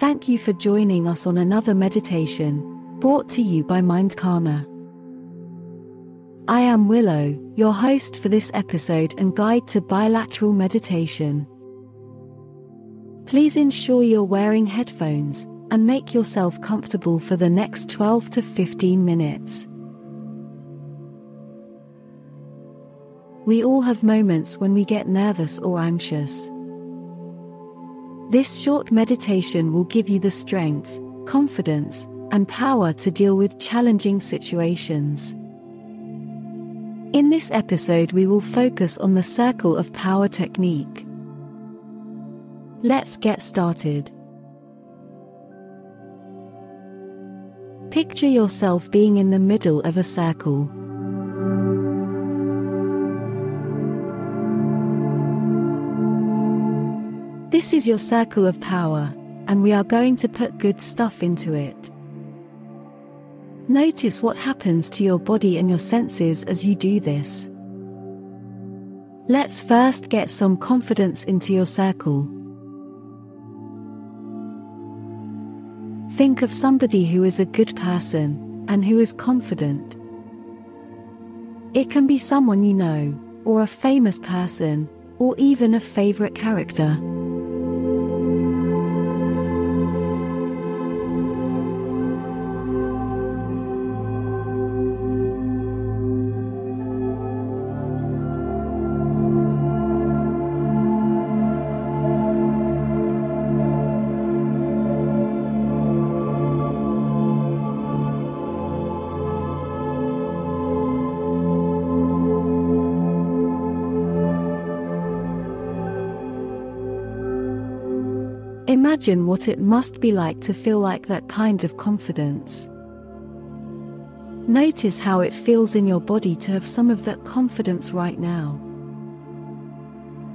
Thank you for joining us on another meditation, brought to you by MindCalmr. I am Willow, your host for this episode and guide to bilateral meditation. Please ensure you're wearing headphones and make yourself comfortable for the next 12 to 15 minutes. We all have moments when we get nervous or anxious. This short meditation will give you the strength, confidence, and power to deal with challenging situations. In this episode, we will focus on the circle of power technique. Let's get started. Picture yourself being in the middle of a circle. This is your circle of power, and we are going to put good stuff into it. Notice what happens to your body and your senses as you do this. Let's first get some confidence into your circle. Think of somebody who is a good person and who is confident. It can be someone you know, or a famous person, or even a favorite character. Imagine what it must be like to feel like that kind of confidence. Notice how it feels in your body to have some of that confidence right now.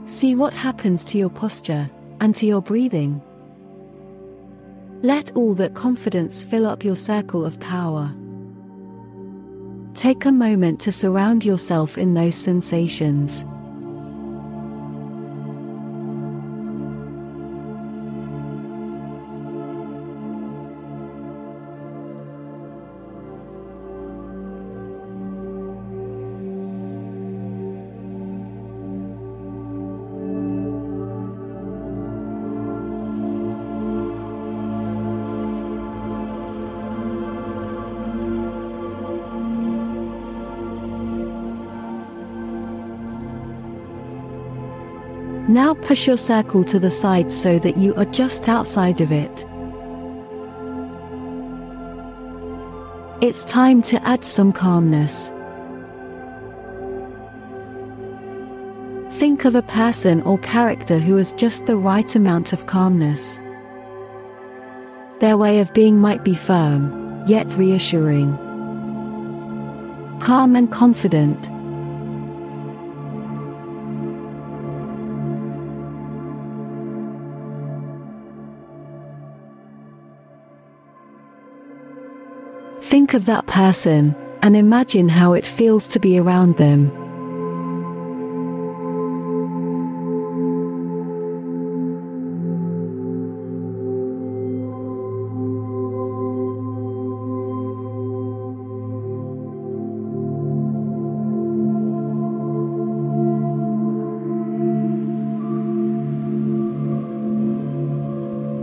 See what happens to your posture and to your breathing. Let all that confidence fill up your circle of power. Take a moment to surround yourself in those sensations. Now push your circle to the side so that you are just outside of it. It's time to add some calmness. Think of a person or character who has just the right amount of calmness. Their way of being might be firm, yet reassuring. Calm and confident. Think of that person and imagine how it feels to be around them.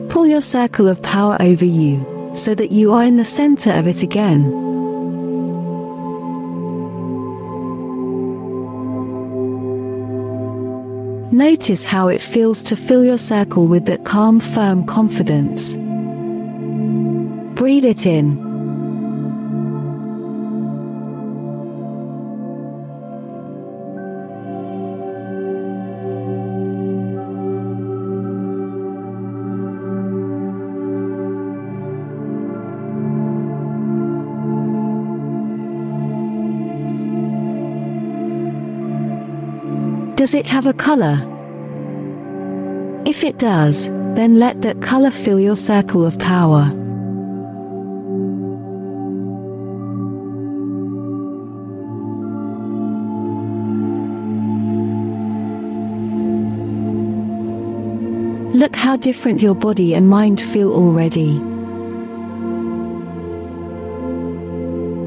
Pull your circle of power over you so that you are in the center of it again. Notice how it feels to fill your circle with that calm, firm confidence. Breathe it in. Does it have a color? If it does, then let that color fill your circle of power. Look how different your body and mind feel already.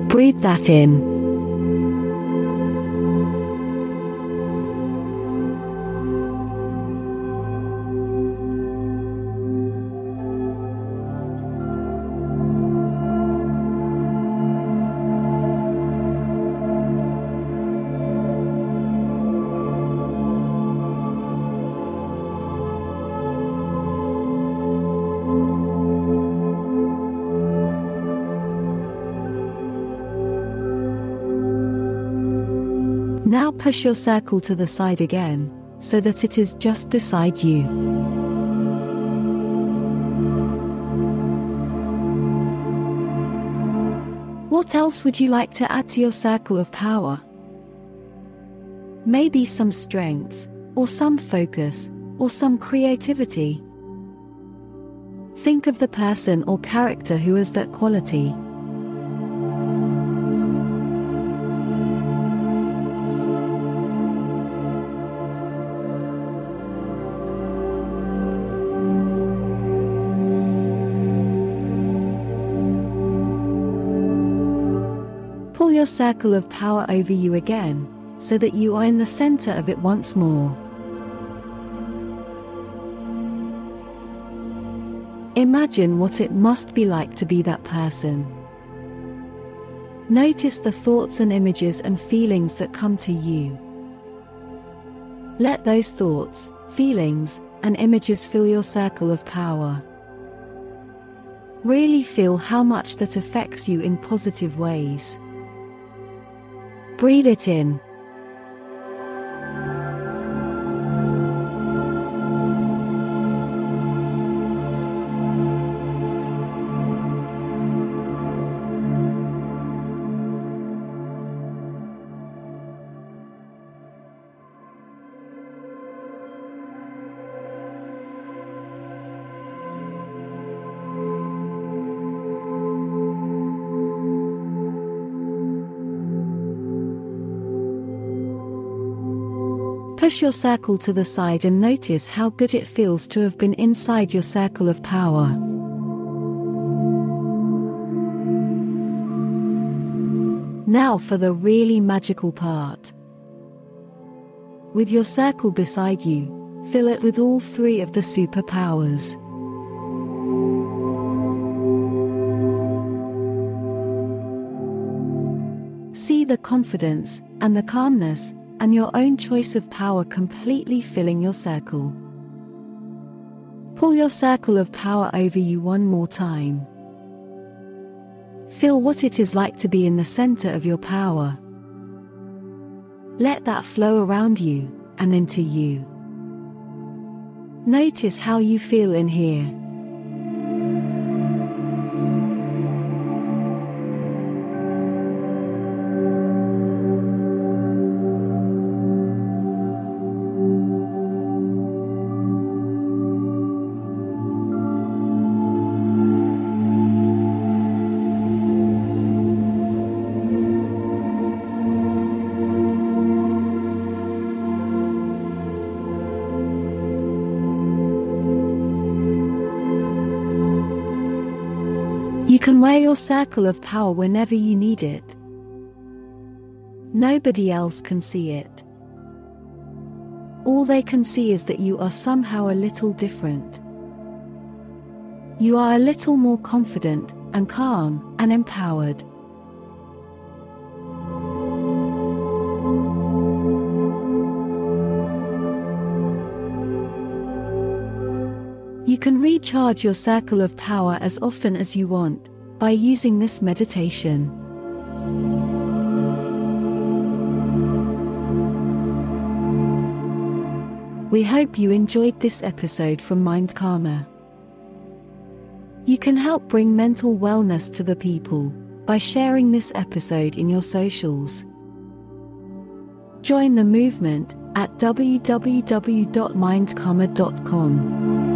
Breathe that in. Now push your circle to the side again, so that it is just beside you. What else would you like to add to your circle of power? Maybe some strength, or some focus, or some creativity. Think of the person or character who has that quality. Pull your circle of power over you again, so that you are in the center of it once more. Imagine what it must be like to be that person. Notice the thoughts and images and feelings that come to you. Let those thoughts, feelings, and images fill your circle of power. Really feel how much that affects you in positive ways. Breathe it in. Push your circle to the side and notice how good it feels to have been inside your circle of power. Now for the really magical part. With your circle beside you, fill it with all three of the superpowers. See the confidence and the calmness and your own choice of power completely filling your circle. Pull your circle of power over you one more time. Feel what it is like to be in the center of your power. Let that flow around you and into you. Notice how you feel in here. You can wear your circle of power whenever you need it. Nobody else can see it. All they can see is that you are somehow a little different. You are a little more confident and calm and empowered. You can recharge your circle of power as often as you want by using this meditation. We hope you enjoyed this episode from MindCalmr. You can help bring mental wellness to the people by sharing this episode in your socials. Join the movement at www.mindcalmr.com.